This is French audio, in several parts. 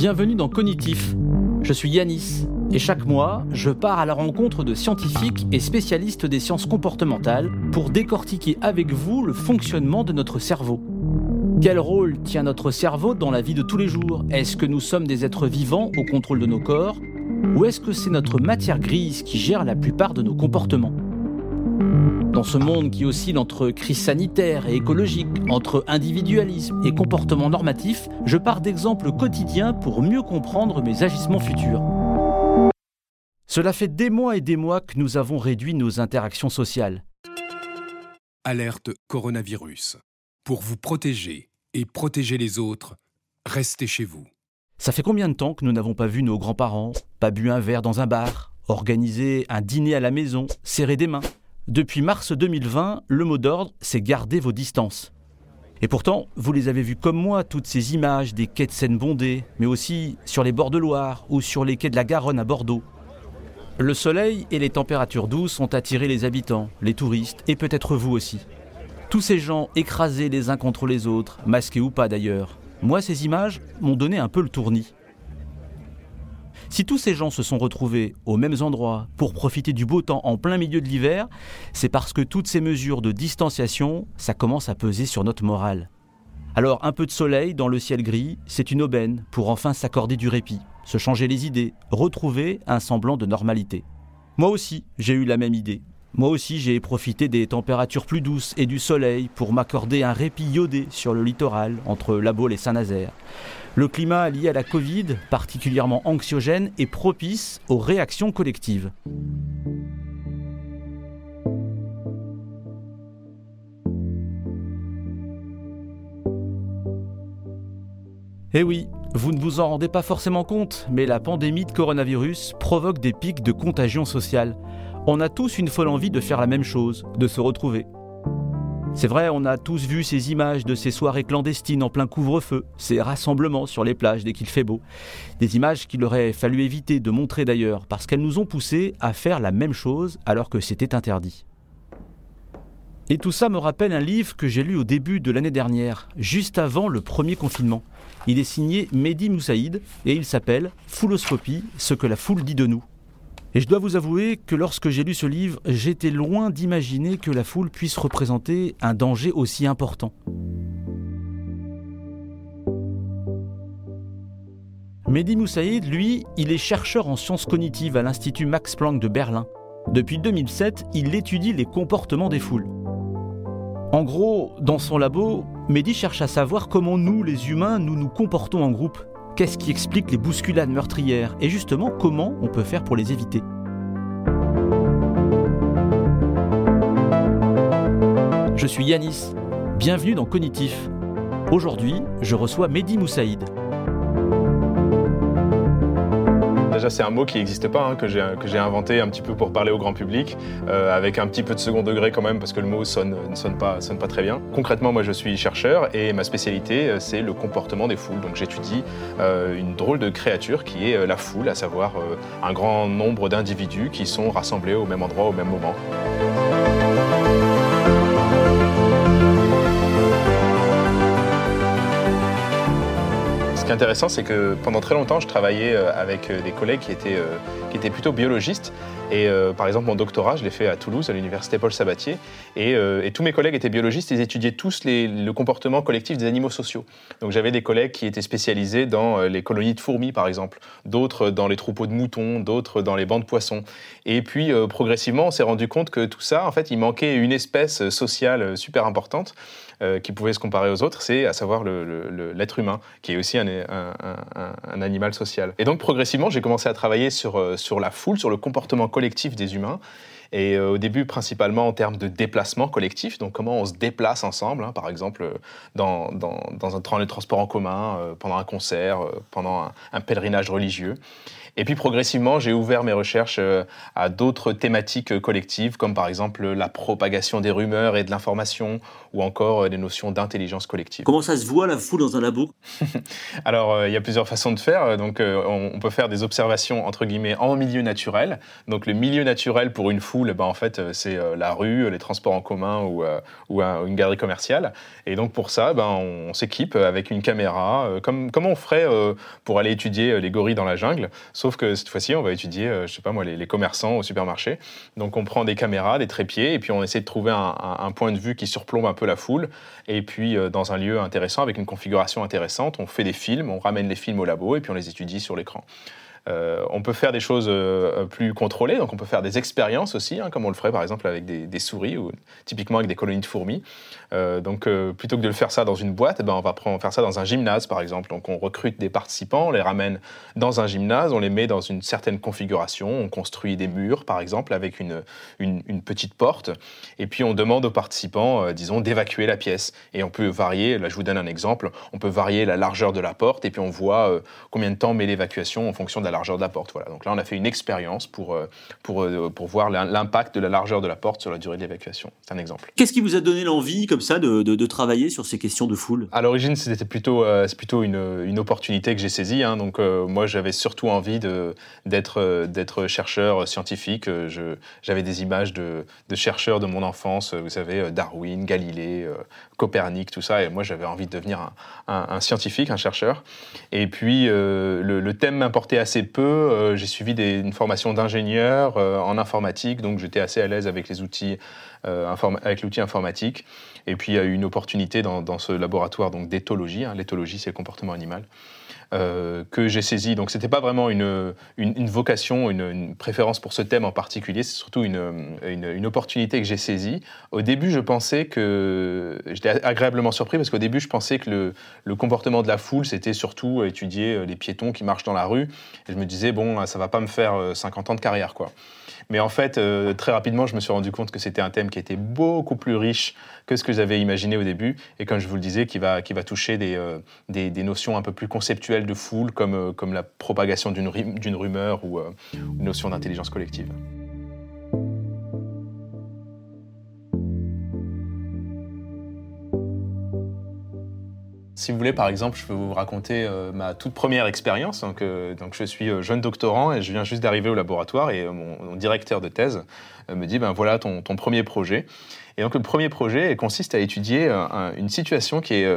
Bienvenue dans Cognitif. Je suis Yanis et chaque mois, je pars à la rencontre de scientifiques et spécialistes des sciences comportementales pour décortiquer avec vous le fonctionnement de notre cerveau. Quel rôle tient notre cerveau dans la vie de tous les jours? Est-ce que nous sommes des êtres vivants au contrôle de nos corps? Ou est-ce que c'est notre matière grise qui gère la plupart de nos comportements? Dans ce monde qui oscille entre crise sanitaire et écologique, entre individualisme et comportement normatif, je pars d'exemples quotidiens pour mieux comprendre mes agissements futurs. Cela fait des mois et des mois que nous avons réduit nos interactions sociales. Alerte coronavirus. Pour vous protéger et protéger les autres, restez chez vous. Ça fait combien de temps que nous n'avons pas vu nos grands-parents, pas bu un verre dans un bar, organisé un dîner à la maison, serrer des mains? Depuis mars 2020, le mot d'ordre, c'est garder vos distances. Et pourtant, vous les avez vues comme moi, toutes ces images des quais de Seine bondés, mais aussi sur les bords de Loire ou sur les quais de la Garonne à Bordeaux. Le soleil et les températures douces ont attiré les habitants, les touristes et peut-être vous aussi. Tous ces gens écrasés les uns contre les autres, masqués ou pas d'ailleurs. Moi, ces images m'ont donné un peu le tournis. Si tous ces gens se sont retrouvés aux mêmes endroits pour profiter du beau temps en plein milieu de l'hiver, c'est parce que toutes ces mesures de distanciation, ça commence à peser sur notre morale. Alors un peu de soleil dans le ciel gris, c'est une aubaine pour enfin s'accorder du répit, se changer les idées, retrouver un semblant de normalité. Moi aussi, j'ai eu la même idée. Moi aussi, j'ai profité des températures plus douces et du soleil pour m'accorder un répit iodé sur le littoral entre La Baule et Saint-Nazaire. Le climat lié à la Covid, particulièrement anxiogène, est propice aux réactions collectives. Eh oui, vous ne vous en rendez pas forcément compte, mais la pandémie de coronavirus provoque des pics de contagion sociale. On a tous une folle envie de faire la même chose, de se retrouver. C'est vrai, on a tous vu ces images de ces soirées clandestines en plein couvre-feu, ces rassemblements sur les plages dès qu'il fait beau. Des images qu'il aurait fallu éviter de montrer d'ailleurs, parce qu'elles nous ont poussés à faire la même chose alors que c'était interdit. Et tout ça me rappelle un livre que j'ai lu au début de l'année dernière, juste avant le premier confinement. Il est signé Mehdi Moussaïd et il s'appelle Fouloscopie, ce que la foule dit de nous. Et je dois vous avouer que lorsque j'ai lu ce livre, j'étais loin d'imaginer que la foule puisse représenter un danger aussi important. Mehdi Moussaïd, lui, il est chercheur en sciences cognitives à l'Institut Max Planck de Berlin. Depuis 2007, il étudie les comportements des foules. En gros, dans son labo, Mehdi cherche à savoir comment nous, les humains, nous nous comportons en groupe Qu'est-ce qui explique les bousculades meurtrières Et justement, comment on peut faire pour les éviter? Je suis Yanis. Bienvenue dans Cognitif. Aujourd'hui, je reçois Mehdi Moussaïd. C'est un mot qui n'existe pas, hein, que j'ai inventé un petit peu pour parler au grand public, euh, avec un petit peu de second degré quand même, parce que le mot ne sonne pas, sonne pas très bien. Concrètement, moi, je suis chercheur et ma spécialité, euh, c'est le comportement des foules. Donc, j'étudie euh, une drôle de créature qui est la foule, à savoir un grand nombre d'individus qui sont rassemblés au même endroit au même moment. Est intéressant, c'est que pendant très longtemps, je travaillais euh, avec euh, des collègues qui étaient, euh, qui étaient plutôt biologistes. Et par exemple, mon doctorat, je l'ai fait à Toulouse, à l'université Paul Sabatier. Et, tous mes collègues étaient biologistes, ils étudiaient tous le comportement collectif des animaux sociaux. Donc j'avais des collègues qui étaient spécialisés dans les colonies de fourmis, par exemple, d'autres dans les troupeaux de moutons, d'autres dans les bancs de poissons. Et puis progressivement, on s'est rendu compte que tout ça, en fait, il manquait une espèce sociale super importante. Euh, qui pouvait se comparer aux autres, c'est à savoir l'être humain, qui est aussi un, animal social. Et donc progressivement, j'ai commencé à travailler sur, euh, sur la foule, sur le comportement collectif des humains. Et euh, au début, principalement en termes de déplacement collectif, donc comment on se déplace ensemble, hein, par exemple dans, dans, dans, un train de transport en commun, pendant un concert, pendant un, pèlerinage religieux. Et puis progressivement, j'ai ouvert mes recherches euh, à d'autres thématiques euh, collectives, comme par exemple la propagation des rumeurs et de l'information, ou encore des euh, notions d'intelligence collective. Comment ça se voit la foule dans un labo? Alors, il y a plusieurs façons de faire. Donc, on peut faire des observations entre guillemets en milieu naturel. Donc, le milieu naturel pour une foule ben, en fait, c'est la rue, les transports en commun ou, ou une galerie commerciale. Et donc pour ça, ben, on, s'équipe avec une caméra, comme, comme on ferait pour aller étudier les gorilles dans la jungle, sauf que cette fois-ci, on va étudier, je sais pas moi, les, commerçants au supermarché. Donc on prend des caméras, des trépieds, et puis on essaie de trouver un, un point de vue qui surplombe un peu la foule, et puis dans un lieu intéressant, avec une configuration intéressante, on fait des films, on ramène les films au labo, et puis on les étudie sur l'écran. Euh, on peut faire des choses euh, plus contrôlées, donc on peut faire des expériences aussi, hein, comme on le ferait par exemple avec des, souris ou typiquement avec des colonies de fourmis. Euh, donc plutôt que de le faire ça dans une boîte, eh ben, on va faire ça dans un gymnase par exemple. Donc on recrute des participants, on les ramène dans un gymnase, on les met dans une certaine configuration, on construit des murs par exemple avec une, une, petite porte, et puis on demande aux participants, disons, d'évacuer la pièce. Et on peut varier, là je vous donne un exemple, on peut varier la largeur de la porte, et puis on voit combien de temps met l'évacuation en fonction de la largeur de la porte. Voilà. Donc là, on a fait une expérience pour, euh, pour, euh, pour voir l'impact de la largeur de la porte sur la durée de l'évacuation. C'est un exemple. Qu'est-ce qui vous a donné l'envie, comme ça, de, de, travailler sur ces questions de foule? À l'origine, c'était plutôt, euh, plutôt une, une, opportunité que j'ai saisie. Hein. Donc moi, j'avais surtout envie d'être d'être chercheur scientifique. J'avais des images de, de, chercheurs de mon enfance, vous savez, Darwin, Galilée, Copernic, tout ça. Et moi, j'avais envie de devenir un, un, scientifique, un chercheur. Et puis, le, le, thème m'importait assez peu. Euh, j'ai suivi une formation d'ingénieur euh, en informatique, donc j'étais assez à l'aise avec les outils, euh, avec l'outil informatique. Et puis il y a eu une opportunité dans, ce laboratoire donc d'éthologie. Hein. L'éthologie, c'est le comportement animal. Euh, que j'ai saisi. Donc, c'était pas vraiment une, une, vocation, une, préférence pour ce thème en particulier. C'est surtout une, une, opportunité que j'ai saisie. Au début, je pensais que j'étais agréablement surpris parce qu'au début, je pensais que le, le, comportement de la foule, c'était surtout étudier les piétons qui marchent dans la rue. Et je me disais bon, ça va pas me faire 50 ans de carrière, quoi. Mais en fait, euh, très rapidement, je me suis rendu compte que c'était un thème qui était beaucoup plus riche que ce que j'avais imaginé au début, et comme je vous le disais, qui va, qui va toucher des, euh, des, notions un peu plus conceptuelles de foule, comme, euh, comme la propagation d'une rumeur ou une notion d'intelligence collective. Si vous voulez, par exemple, je peux vous raconter euh, ma toute première expérience. Donc, euh, je suis euh, jeune doctorant et je viens juste d'arriver au laboratoire et mon, directeur de thèse me dit ben voilà ton, ton, premier projet. Et donc le premier projet consiste à étudier une situation qui est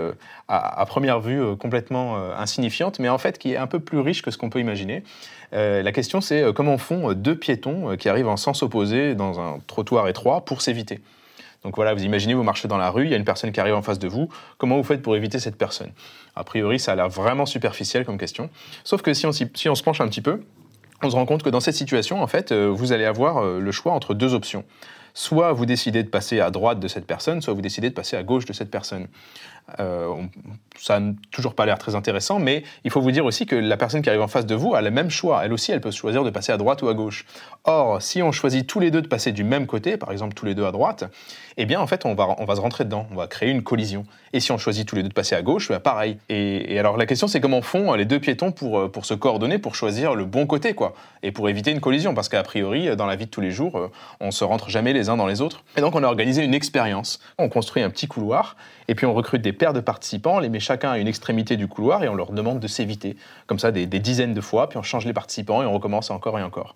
à, première vue complètement insignifiante, mais en fait qui est un peu plus riche que ce qu'on peut imaginer. la question c'est comment font deux piétons qui arrivent en sens opposé dans un trottoir étroit pour s'éviter? Donc voilà, vous imaginez, vous marchez dans la rue, il y a une personne qui arrive en face de vous. Comment vous faites pour éviter cette personne? A priori, ça a l'air vraiment superficiel comme question. Sauf que si on, se penche un petit peu, on se rend compte que dans cette situation, en fait, euh, vous allez avoir euh, le choix entre deux options. Soit vous décidez de passer à droite de cette personne, soit vous décidez de passer à gauche de cette personne. Euh, ça n'a toujours pas l'air très intéressant, mais il faut vous dire aussi que la personne qui arrive en face de vous a le même choix. Elle aussi, elle peut choisir de passer à droite ou à gauche. Or, si on choisit tous les deux de passer du même côté, par exemple tous les deux à droite, eh bien, en fait, on va, on va se rentrer dedans, on va créer une collision. Et si on choisit tous les deux de passer à gauche, bah, pareil. Et, alors, la question, c'est comment font les deux piétons pour, euh, pour se coordonner, pour choisir le bon côté, quoi, et pour éviter une collision, parce qu'a priori, dans la vie de tous les jours, euh, on se rentre jamais les uns dans les autres. Et donc, on a organisé une expérience. On construit un petit couloir, et puis on recrute des paires de participants, on les met chacun à une extrémité du couloir et on leur demande de s'éviter. Comme ça, des, dizaines de fois, puis on change les participants et on recommence encore et encore.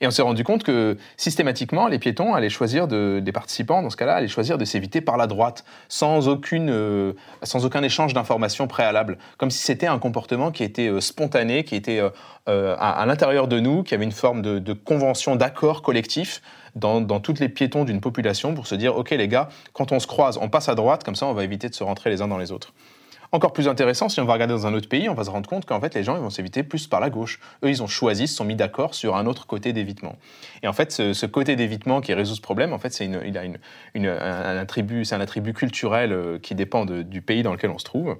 Et on s'est rendu compte que systématiquement, les piétons allaient choisir de, des participants, dans ce cas-là, allaient choisir de s'éviter par la droite, sans, aucune, euh, sans aucun échange d'informations préalable, comme si c'était un comportement qui était euh, spontané, qui était euh, à, l'intérieur de nous, qui avait une forme de, de convention, d'accord collectif dans, dans toutes les piétons d'une population pour se dire, OK les gars, quand on se croise, on passe à droite, comme ça on va éviter de se rentrer les uns dans les autres. Encore plus intéressant, si on va regarder dans un autre pays, on va se rendre compte qu'en fait, les gens ils vont s'éviter plus par la gauche. Eux, ils ont choisi, se sont mis d'accord sur un autre côté d'évitement. Et en fait, ce, côté d'évitement qui résout ce problème, en fait, c'est il a une, un, attribut, c'est un attribut culturel euh, qui dépend du pays dans lequel on se trouve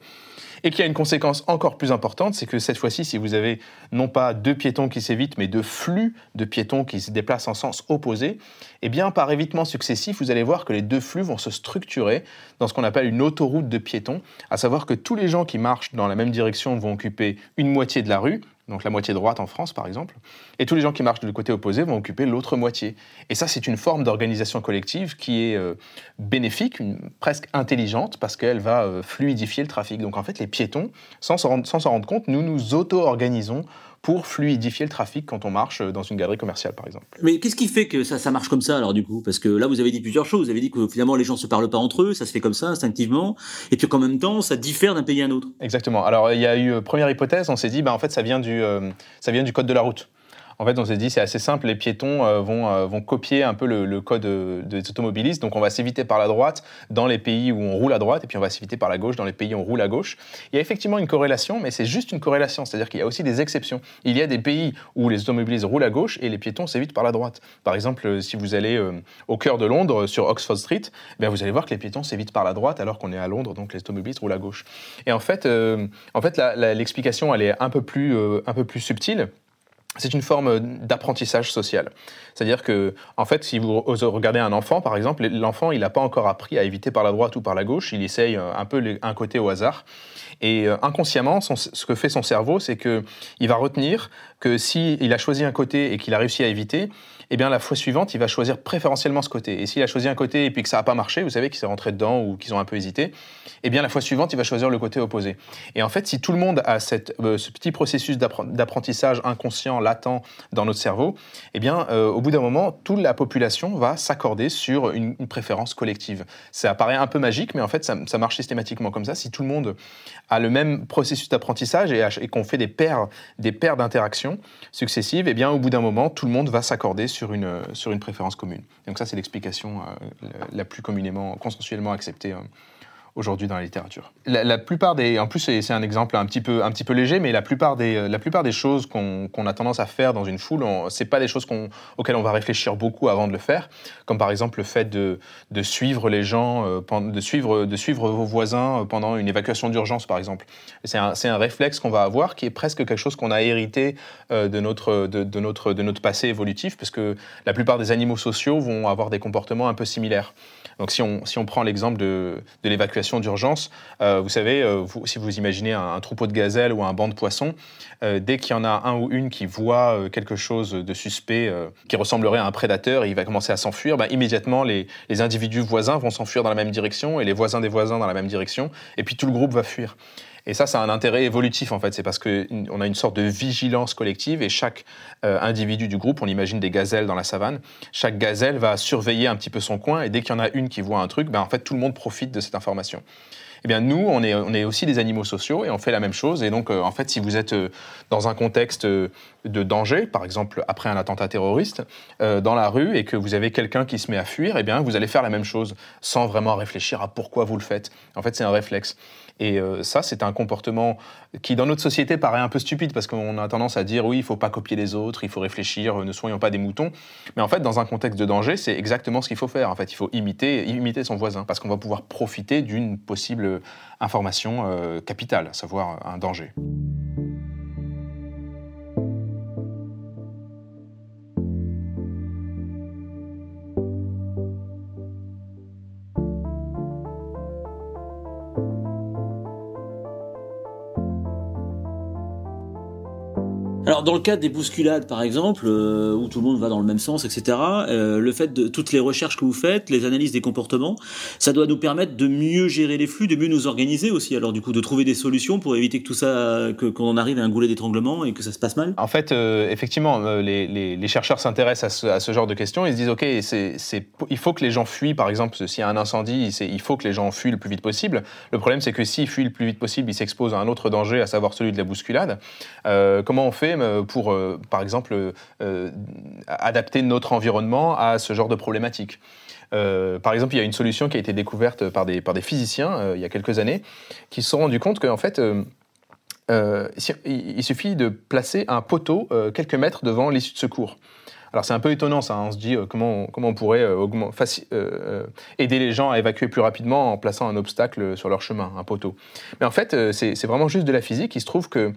et qui a une conséquence encore plus importante, c'est que cette fois-ci, si vous avez non pas deux piétons qui s'évitent, mais deux flux de piétons qui se déplacent en sens opposé, eh bien, par évitement successif, vous allez voir que les deux flux vont se structurer dans ce qu'on appelle une autoroute de piétons, à savoir que tous les gens qui marchent dans la même direction vont occuper une moitié de la rue, donc la moitié droite en France par exemple, et tous les gens qui marchent du côté opposé vont occuper l'autre moitié. Et ça, c'est une forme d'organisation collective qui est euh, bénéfique, presque intelligente, parce qu'elle va euh, fluidifier le trafic. Donc en fait, les piétons, sans s'en rendre, rendre, compte, nous nous auto-organisons pour fluidifier le trafic quand on marche dans une galerie commerciale, par exemple. Mais qu'est-ce qui fait que ça, ça marche comme ça, alors, du coup? Parce que là, vous avez dit plusieurs choses. Vous avez dit que finalement, les gens se parlent pas entre eux, ça se fait comme ça, instinctivement, et puis qu'en même temps, ça diffère d'un pays à un autre. Exactement. Alors, il y a eu, première hypothèse, on s'est dit, bah, en fait, ça vient du, ça vient du code de la route. En fait, on s'est dit, c'est assez simple, les piétons euh, vont, euh, vont copier un peu le, code euh, des automobilistes. Donc, on va s'éviter par la droite dans les pays où on roule à droite, et puis on va s'éviter par la gauche dans les pays où on roule à gauche. Il y a effectivement une corrélation, mais c'est juste une corrélation. C'est-à-dire qu'il y a aussi des exceptions. Il y a des pays où les automobilistes roulent à gauche et les piétons s'évitent par la droite. Par exemple, si vous allez au cœur de Londres, sur Oxford Street, eh vous allez voir que les piétons s'évitent par la droite alors qu'on est à Londres, donc les automobilistes roulent à gauche. Et en fait, en fait l'explication, elle est un peu plus, un peu plus subtile c'est une forme d'apprentissage social. C'est-à-dire que, en fait, si vous regardez un enfant, par exemple, l'enfant, il n'a pas encore appris à éviter par la droite ou par la gauche, il essaye euh, un peu un côté au hasard. Et euh, inconsciemment, ce que fait son cerveau, c'est qu'il va retenir que s'il il a choisi un côté et qu'il a réussi à éviter, eh bien la fois suivante, il va choisir préférentiellement ce côté. Et s'il a choisi un côté et puis que ça n'a pas marché, vous savez qu'il s'est rentré dedans ou qu'ils ont un peu hésité, eh bien la fois suivante, il va choisir le côté opposé. Et en fait, si tout le monde a euh, ce petit processus d'apprentissage inconscient, latent dans notre cerveau, eh bien euh, au bout d'un moment, toute la population va s'accorder sur une, préférence collective. Ça apparaît un peu magique, mais en fait, ça, marche systématiquement comme ça. Si tout le monde a le même processus d'apprentissage et, et qu'on fait des paires, des paires d'interactions successives, eh bien au bout d'un moment, tout le monde va s'accorder sur une, sur une préférence commune. Donc ça, c'est l'explication euh, la, plus communément, consensuellement acceptée euh, aujourd'hui dans la littérature. La, plupart des, en plus c'est un exemple un petit peu, un petit peu léger, mais la plupart des, euh, la plupart des choses qu'on a tendance à faire dans une foule, c'est pas des choses auxquelles on va réfléchir beaucoup avant de le faire, comme par exemple le fait de, de suivre les gens, euh, de suivre, de suivre vos voisins euh, pendant une évacuation d'urgence par exemple. C'est un, un, réflexe qu'on va avoir qui est presque quelque chose qu'on a hérité de notre, de, notre, de notre passé évolutif, parce que la plupart des animaux sociaux vont avoir des comportements un peu similaires. Donc si on, si on prend l'exemple de, de l'évacuation d'urgence, euh, vous savez, euh, si vous imaginez un, troupeau de gazelles ou un banc de poissons, euh, dès qu'il y en a un ou une qui voit quelque chose de suspect qui ressemblerait à un prédateur et il va commencer à s'enfuir, bah, immédiatement les, les individus voisins vont s'enfuir dans la même direction et les voisins des voisins dans la même direction, et puis tout le groupe va fuir. Et ça, c'est un intérêt évolutif en fait. C'est parce qu'on a une sorte de vigilance collective et chaque euh, individu du groupe, on imagine des gazelles dans la savane, chaque gazelle va surveiller un petit peu son coin et dès qu'il y en a une qui voit un truc, ben, en fait tout le monde profite de cette information. Eh bien, nous, on est, on est aussi des animaux sociaux et on fait la même chose. Et donc, euh, en fait, si vous êtes euh, dans un contexte de danger, par exemple après un attentat terroriste, dans la rue, et que vous avez quelqu'un qui se met à fuir, eh bien, vous allez faire la même chose sans vraiment réfléchir à pourquoi vous le faites. En fait, c'est un réflexe. Et euh, ça, c'est un comportement qui, dans notre société, paraît un peu stupide parce qu'on a tendance à dire oui, il faut pas copier les autres, il faut réfléchir, ne soyons pas des moutons. Mais en fait, dans un contexte de danger, c'est exactement ce qu'il faut faire. En fait, il faut imiter, imiter son voisin parce qu'on va pouvoir profiter d'une possible information euh, capitale, à savoir un danger. Alors dans le cas des bousculades par exemple, euh, où tout le monde va dans le même sens, etc. Euh, le fait de toutes les recherches que vous faites, les analyses des comportements, ça doit nous permettre de mieux gérer les flux, de mieux nous organiser aussi. Alors du coup, de trouver des solutions pour éviter que tout ça, que qu'on arrive à un goulet d'étranglement et que ça se passe mal. En fait, euh, effectivement, les, les, les, chercheurs s'intéressent à ce, à ce, genre de questions. Ils se disent ok, c'est, c'est, il faut que les gens fuient. Par exemple, s'il y a un incendie, c'est, il faut que les gens fuient le plus vite possible. Le problème, c'est que s'ils fuient le plus vite possible, ils s'exposent à un autre danger, à savoir celui de la bousculade. comment on fait euh, pour, euh, par exemple, euh, adapter notre environnement à ce genre de problématiques. par exemple, il y a une solution qui a été découverte par des, par des physiciens il y a quelques années, qui se sont rendus compte qu'en fait, il suffit de placer un poteau quelques mètres devant l'issue de secours. Alors c'est un peu étonnant ça, hein. on se dit comment, comment on pourrait aider les gens à évacuer plus rapidement en plaçant un obstacle sur leur chemin, un poteau. Mais en fait, c'est vraiment juste de la physique. Il se trouve que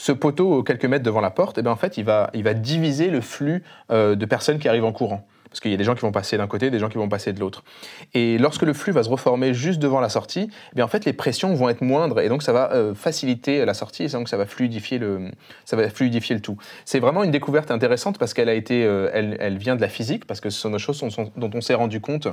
ce poteau quelques mètres devant la porte, eh bien, en fait, il va, il va diviser le flux euh, de personnes qui arrivent en courant. Parce qu'il y a des gens qui vont passer d'un côté, des gens qui vont passer de l'autre. Et lorsque le flux va se reformer juste devant la sortie, eh bien en fait les pressions vont être moindres et donc ça va euh, faciliter la sortie et donc ça va fluidifier le, ça va fluidifier le tout. C'est vraiment une découverte intéressante parce qu'elle a été, euh, elle, elle, vient de la physique parce que ce sont des choses dont on s'est rendu compte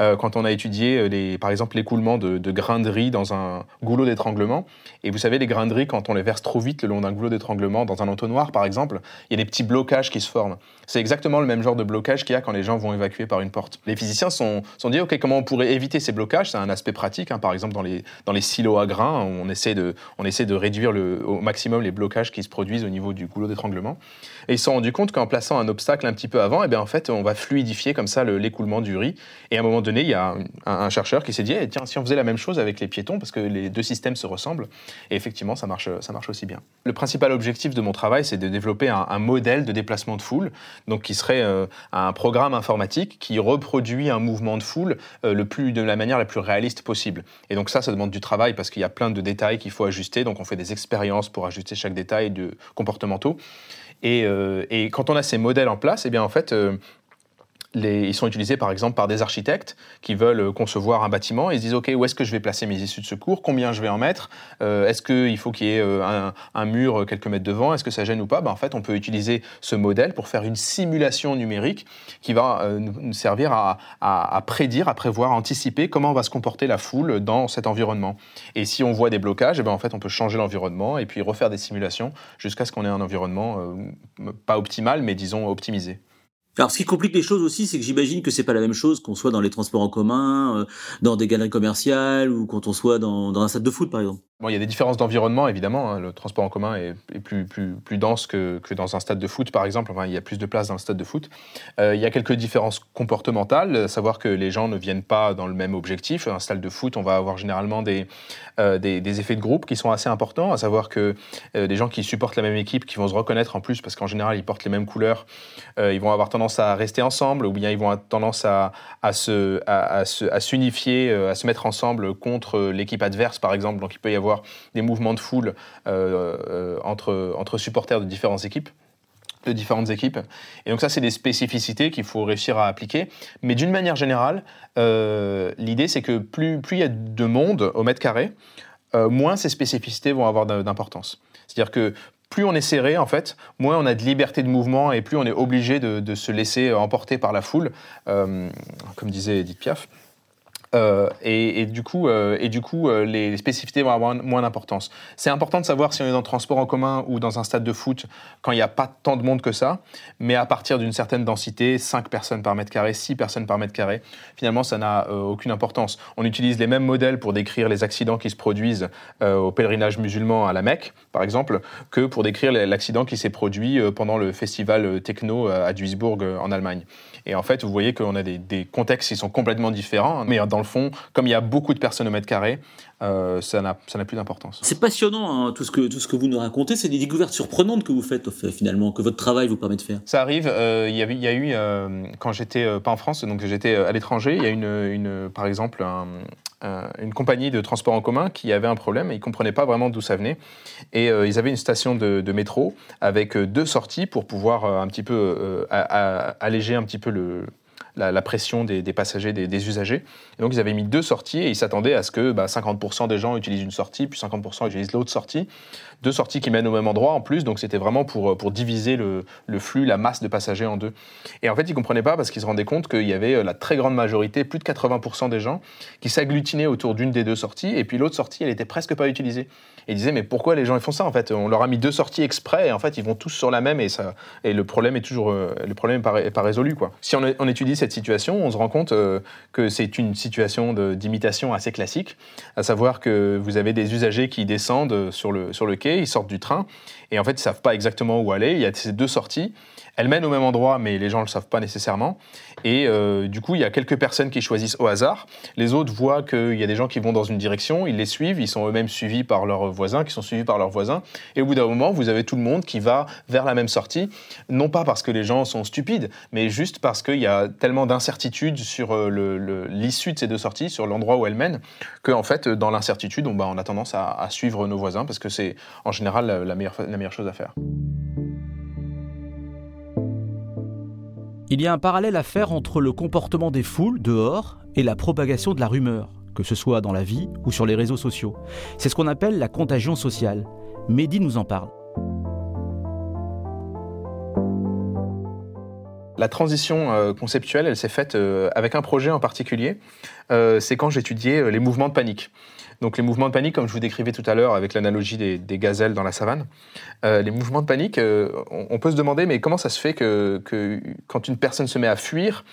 euh, quand on a étudié les, par exemple l'écoulement de, de, grains de riz dans un goulot d'étranglement. Et vous savez les grains de riz quand on les verse trop vite le long d'un goulot d'étranglement dans un entonnoir par exemple, il y a des petits blocages qui se forment. C'est exactement le même genre de blocage qu'il y a quand les gens vont évacuer par une porte. Les physiciens sont, sont dit, OK, comment on pourrait éviter ces blocages? C'est un aspect pratique. Hein. Par exemple, dans les, dans les silos à grains, on essaie de, on essaie de réduire le, au maximum les blocages qui se produisent au niveau du goulot d'étranglement. Et ils se sont rendus compte qu'en plaçant un obstacle un petit peu avant, eh bien, en fait, on va fluidifier comme ça l'écoulement du riz. Et à un moment donné, il y a un, chercheur qui s'est dit, eh, tiens, si on faisait la même chose avec les piétons, parce que les deux systèmes se ressemblent, et effectivement, ça marche, ça marche aussi bien. Le principal objectif de mon travail, c'est de développer un, un, modèle de déplacement de foule, donc qui serait euh, un programme informatique qui reproduit un mouvement de foule euh, le plus, de la manière la plus réaliste possible. Et donc ça, ça demande du travail parce qu'il y a plein de détails qu'il faut ajuster. Donc on fait des expériences pour ajuster chaque détail de comportementaux. Et, euh, et, quand on a ces modèles en place, eh bien en fait, euh, ils sont utilisés par exemple par des architectes qui veulent concevoir un bâtiment. Ils se disent OK, où est-ce que je vais placer mes issues de secours? Combien je vais en mettre? Euh, Est-ce qu'il faut qu'il y ait euh, un, mur quelques mètres devant? Est-ce que ça gêne ou pas? Ben, En fait, on peut utiliser ce modèle pour faire une simulation numérique qui va euh, nous servir à, prédire, à prévoir, à anticiper comment va se comporter la foule dans cet environnement. Et si on voit des blocages, eh ben, en fait, on peut changer l'environnement et puis refaire des simulations jusqu'à ce qu'on ait un environnement euh, pas optimal, mais disons optimisé. Alors, ce qui complique les choses aussi, c'est que j'imagine que c'est pas la même chose qu'on soit dans les transports en commun, euh, dans des galeries commerciales ou quand on soit dans, dans un stade de foot, par exemple. Bon, il y a des différences d'environnement, évidemment. Hein. Le transport en commun est, plus, dense que, dans un stade de foot, par exemple. Enfin, il y a plus de place dans le stade de foot. Euh, il y a quelques différences comportementales, savoir que les gens ne viennent pas dans le même objectif. Un stade de foot, on va avoir généralement des, euh, des, effets de groupe qui sont assez importants, à savoir que euh, des gens qui supportent la même équipe, qui vont se reconnaître en plus, parce qu'en général, ils portent les mêmes couleurs, euh, ils vont avoir tendance à rester ensemble, ou bien ils vont avoir tendance à, à, se, à, à, se, à s'unifier, à se mettre ensemble contre l'équipe adverse, par exemple. Donc, il peut y avoir des mouvements de foule euh, euh, entre, entre supporters de différentes équipes de différentes équipes. Et donc ça, c'est des spécificités qu'il faut réussir à appliquer. Mais d'une manière générale, euh, l'idée, c'est que plus, il y a de monde au mètre carré, moins ces spécificités vont avoir d'importance. C'est-à-dire que plus on est serré, en fait, moins on a de liberté de mouvement et plus on est obligé de, se laisser emporter par la foule, comme disait Edith Piaf. Euh, et, du coup, euh, et du coup euh, les, spécificités vont avoir moins d'importance. C'est important de savoir si on est dans le transport en commun ou dans un stade de foot quand il n'y a pas tant de monde que ça, mais à partir d'une certaine densité, 5 personnes par mètre carré, 6 personnes par mètre carré, finalement, ça n'a aucune importance. On utilise les mêmes modèles pour décrire les accidents qui se produisent au pèlerinage musulman à la Mecque, par exemple, que pour décrire l'accident qui s'est produit pendant le festival techno à Duisbourg en Allemagne. Et en fait, vous voyez qu'on a des, des, contextes qui sont complètement différents, mais dans le fond, comme il y a beaucoup de personnes au mètre carré, euh, ça n'a plus d'importance. C'est passionnant hein, tout, ce que, tout ce que vous nous racontez, c'est des découvertes surprenantes que vous faites finalement, que votre travail vous permet de faire. Ça arrive, euh, il y, a eu, euh, quand j'étais euh, pas en France, donc j'étais à l'étranger, il y a une, une, par exemple un, un, une compagnie de transport en commun qui avait un problème et ils ne comprenaient pas vraiment d'où ça venait. Et euh, ils avaient une station de, de, métro avec deux sorties pour pouvoir un petit peu alléger un petit peu le, la, pression des, passagers, des, des, usagers. Donc ils avaient mis deux sorties et ils s'attendaient à ce que bah, 50% des gens utilisent une sortie, puis 50% utilisent l'autre sortie. Deux sorties qui mènent au même endroit en plus, donc c'était vraiment pour, pour diviser le, le, flux, la masse de passagers en deux. Et en fait, ils ne comprenaient pas parce qu'ils se rendaient compte qu'il y avait la très grande majorité, plus de 80% des gens, qui s'agglutinaient autour d'une des deux sorties, et puis l'autre sortie, elle était presque pas utilisée. Et disaient, mais pourquoi les gens ils font ça en fait? On leur a mis deux sorties exprès, et en fait, ils vont tous sur la même, et, ça, et le problème est toujours euh, le problème est pas, résolu. Quoi. Si on, étudie cette situation, on se rend compte euh, que c'est une situation d'imitation assez classique, à savoir que vous avez des usagers qui descendent sur le, sur le quai, ils sortent du train, et en fait, ils savent pas exactement où aller. Il y a ces deux sorties. Elles mènent au même endroit, mais les gens ne le savent pas nécessairement. Et euh, du coup, il y a quelques personnes qui choisissent au hasard. Les autres voient qu'il y a des gens qui vont dans une direction, ils les suivent, ils sont eux-mêmes suivis par leurs voisins, qui sont suivis par leurs voisins. Et au bout d'un moment, vous avez tout le monde qui va vers la même sortie, non pas parce que les gens sont stupides, mais juste parce qu'il y a tellement d'incertitudes sur euh, l'issue de ces deux sorties, sur l'endroit où elles mènent, qu'en en fait, dans l'incertitude, on, bah, a tendance à, suivre nos voisins parce que c'est en général la meilleure chose à faire. Il y a un parallèle à faire entre le comportement des foules dehors et la propagation de la rumeur, que ce soit dans la vie ou sur les réseaux sociaux. C'est ce qu'on appelle la contagion sociale. Mehdi nous en parle. La transition euh, conceptuelle, elle s'est faite euh, avec un projet en particulier. Euh, c'est quand j'étudiais les mouvements de panique. Donc les mouvements de panique, comme je vous décrivais tout à l'heure avec l'analogie des, gazelles dans la savane, les mouvements de panique, on, peut se demander mais comment ça se fait que, que quand une personne se met à fuir,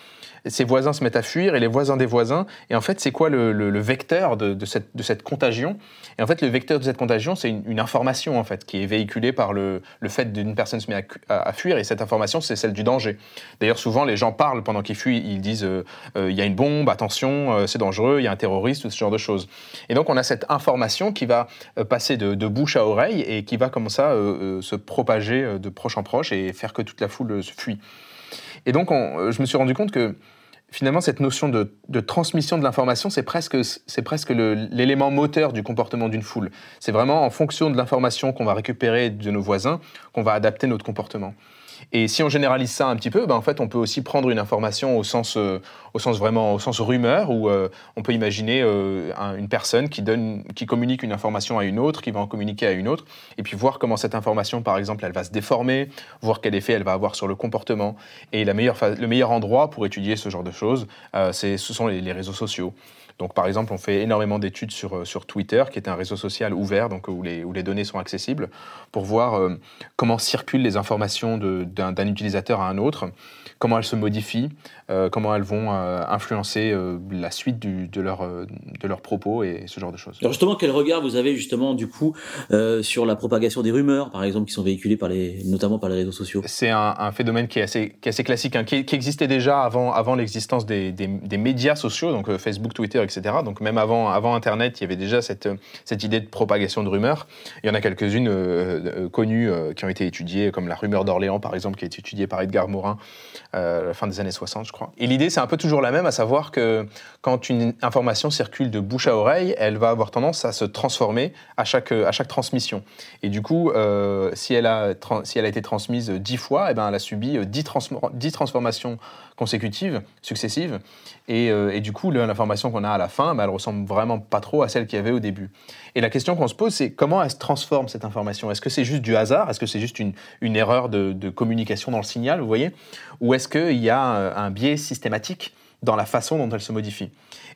ses voisins se mettent à fuir et les voisins des voisins. Et en fait, c'est quoi le, vecteur de, cette, contagion? Et en fait, le vecteur de cette contagion, c'est une, information en fait qui est véhiculée par le, fait d'une personne se met à, fuir et cette information, c'est celle du danger. D'ailleurs, souvent, les gens parlent pendant qu'ils fuient, ils disent euh, euh, il y a une bombe, attention, euh, c'est dangereux, il y a un terroriste, tout ce genre de choses. Et donc, on a cette information qui va passer de, bouche à oreille et qui va comme ça se propager de proche en proche et faire que toute la foule se fuit. Et donc, je me suis rendu compte que finalement, cette notion de, transmission de l'information, c'est presque, c'est presque l'élément moteur du comportement d'une foule. C'est vraiment en fonction de l'information qu'on va récupérer de nos voisins qu'on va adapter notre comportement. Et si on généralise ça un petit peu, ben en fait, on peut aussi prendre une information au sens, euh, au sens vraiment, au sens rumeur, où euh, on peut imaginer euh, une personne qui donne, qui communique une information à une autre, qui va en communiquer à une autre, et puis voir comment cette information, par exemple, elle va se déformer, voir quel effet elle va avoir sur le comportement. Et la meilleure, le meilleur endroit pour étudier ce genre de choses, ce sont les réseaux sociaux. Donc, par exemple, on fait énormément d'études sur, sur Twitter, qui est un réseau social ouvert, donc où les, où les données sont accessibles, pour voir comment circulent les informations d'un utilisateur à un autre, comment elles se modifient, euh, comment elles vont influencer la suite de, leur, de leurs propos et ce genre de choses. Alors justement, quel regard vous avez justement du coup sur la propagation des rumeurs, par exemple, qui sont véhiculées par les, notamment par les réseaux sociaux? C'est un, phénomène qui est assez, qui est assez classique, hein, qui, qui, existait déjà avant, avant l'existence des, des, des, médias sociaux, donc Facebook, Twitter, donc même avant, avant Internet, il y avait déjà cette, cette idée de propagation de rumeurs. Il y en a quelques-unes euh, euh, connues euh, qui ont été étudiées, comme la rumeur d'Orléans, par exemple, qui a été étudiée par Edgar Morin à la fin des années 60, je crois. Et l'idée, c'est un peu toujours la même, à savoir que quand une information circule de bouche à oreille, elle va avoir tendance à se transformer à chaque, à chaque transmission. Et du coup, si, elle a, si elle a été transmise dix fois, eh ben, elle a subi dix, dix transformations consécutives, successives. Et, et du coup, l'information qu'on a à la fin, mais elle ressemble vraiment pas trop à celle qu'il y avait au début. Et la question qu'on se pose, c'est comment elle se transforme cette information? Est-ce que c'est juste du hasard? Est-ce que c'est juste une, une erreur de, de, communication dans le signal, vous voyez? Ou est-ce qu'il y a un, biais systématique dans la façon dont elle se modifie?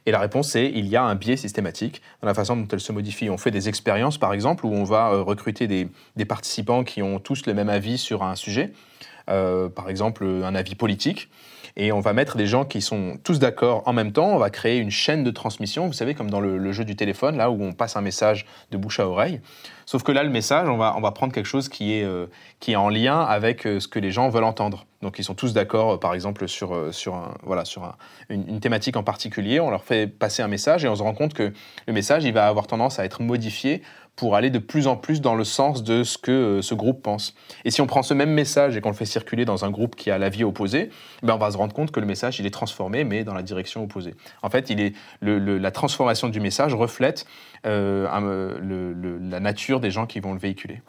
Et la réponse c'est il y a un biais systématique dans la façon dont elle se modifie. On fait des expériences par exemple où on va euh, recruter des, des participants qui ont tous le même avis sur un sujet, euh, par exemple un avis politique et on va mettre des gens qui sont tous d'accord en même temps. On va créer une chaîne de transmission, vous savez, comme dans le, jeu du téléphone, là où on passe un message de bouche à oreille. Sauf que là, le message, on va, on va prendre quelque chose qui est, euh, qui est en lien avec euh, ce que les gens veulent entendre. Donc ils sont tous d'accord, euh, par exemple, sur, sur, un, voilà, sur une, une, thématique en particulier. On leur fait passer un message et on se rend compte que le message, il va avoir tendance à être modifié pour aller de plus en plus dans le sens de ce que euh, ce groupe pense. Et si on prend ce même message et qu'on le fait circuler dans un groupe qui a l'avis opposé, ben on va se rendre compte que le message il est transformé, mais dans la direction opposée. En fait, il est la transformation du message reflète euh, la nature des gens qui vont le véhiculer.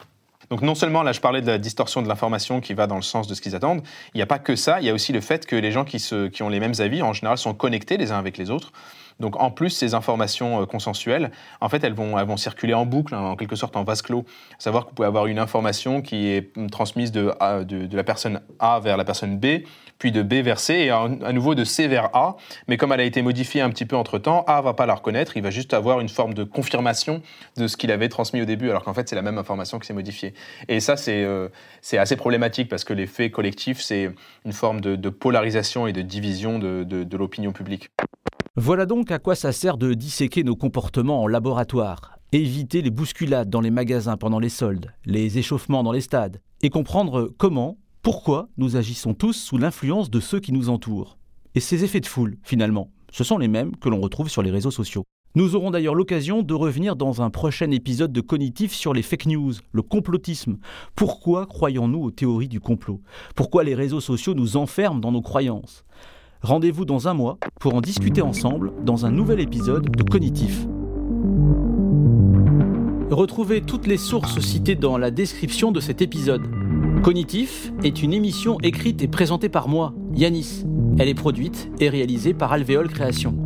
Donc non seulement, là je parlais de la distorsion de l'information qui va dans le sens de ce qu'ils attendent, il n'y a pas que ça, il y a aussi le fait que les gens qui, se, qui ont les mêmes avis, en général, sont connectés les uns avec les autres. Donc en plus, ces informations euh, consensuelles, en fait, elles vont, circuler en boucle, hein, en quelque sorte en vase clos. Savoir que vous pouvez avoir une information qui est transmise de, la personne A vers la personne B, puis de B vers C, et à, nouveau de C vers A. Mais comme elle a été modifiée un petit peu entre-temps, A va pas la reconnaître, il va juste avoir une forme de confirmation de ce qu'il avait transmis au début, alors qu'en fait, c'est la même information qui s'est modifiée. Et ça, c'est euh, assez problématique, parce que l'effet collectif, c'est une forme de, polarisation et de division de l'opinion publique. Voilà donc à quoi ça sert de disséquer nos comportements en laboratoire, éviter les bousculades dans les magasins pendant les soldes, les échauffements dans les stades, et comprendre comment, pourquoi nous agissons tous sous l'influence de ceux qui nous entourent. Et ces effets de foule, finalement, ce sont les mêmes que l'on retrouve sur les réseaux sociaux. Nous aurons d'ailleurs l'occasion de revenir dans un prochain épisode de Cognitif sur les fake news, le complotisme. Pourquoi croyons-nous aux théories du complot? Pourquoi les réseaux sociaux nous enferment dans nos croyances? Rendez-vous dans un mois pour en discuter ensemble dans un nouvel épisode de Cognitif. Retrouvez toutes les sources citées dans la description de cet épisode. Cognitif est une émission écrite et présentée par moi, Yanis. Elle est produite et réalisée par Alvéole Création.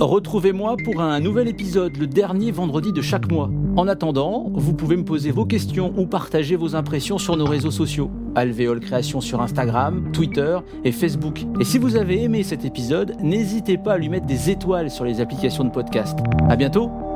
Retrouvez-moi pour un nouvel épisode le dernier vendredi de chaque mois. En attendant, vous pouvez me poser vos questions ou partager vos impressions sur nos réseaux sociaux. Alvéole Création sur Instagram, Twitter et Facebook. Et si vous avez aimé cet épisode, n'hésitez pas à lui mettre des étoiles sur les applications de podcast. À bientôt!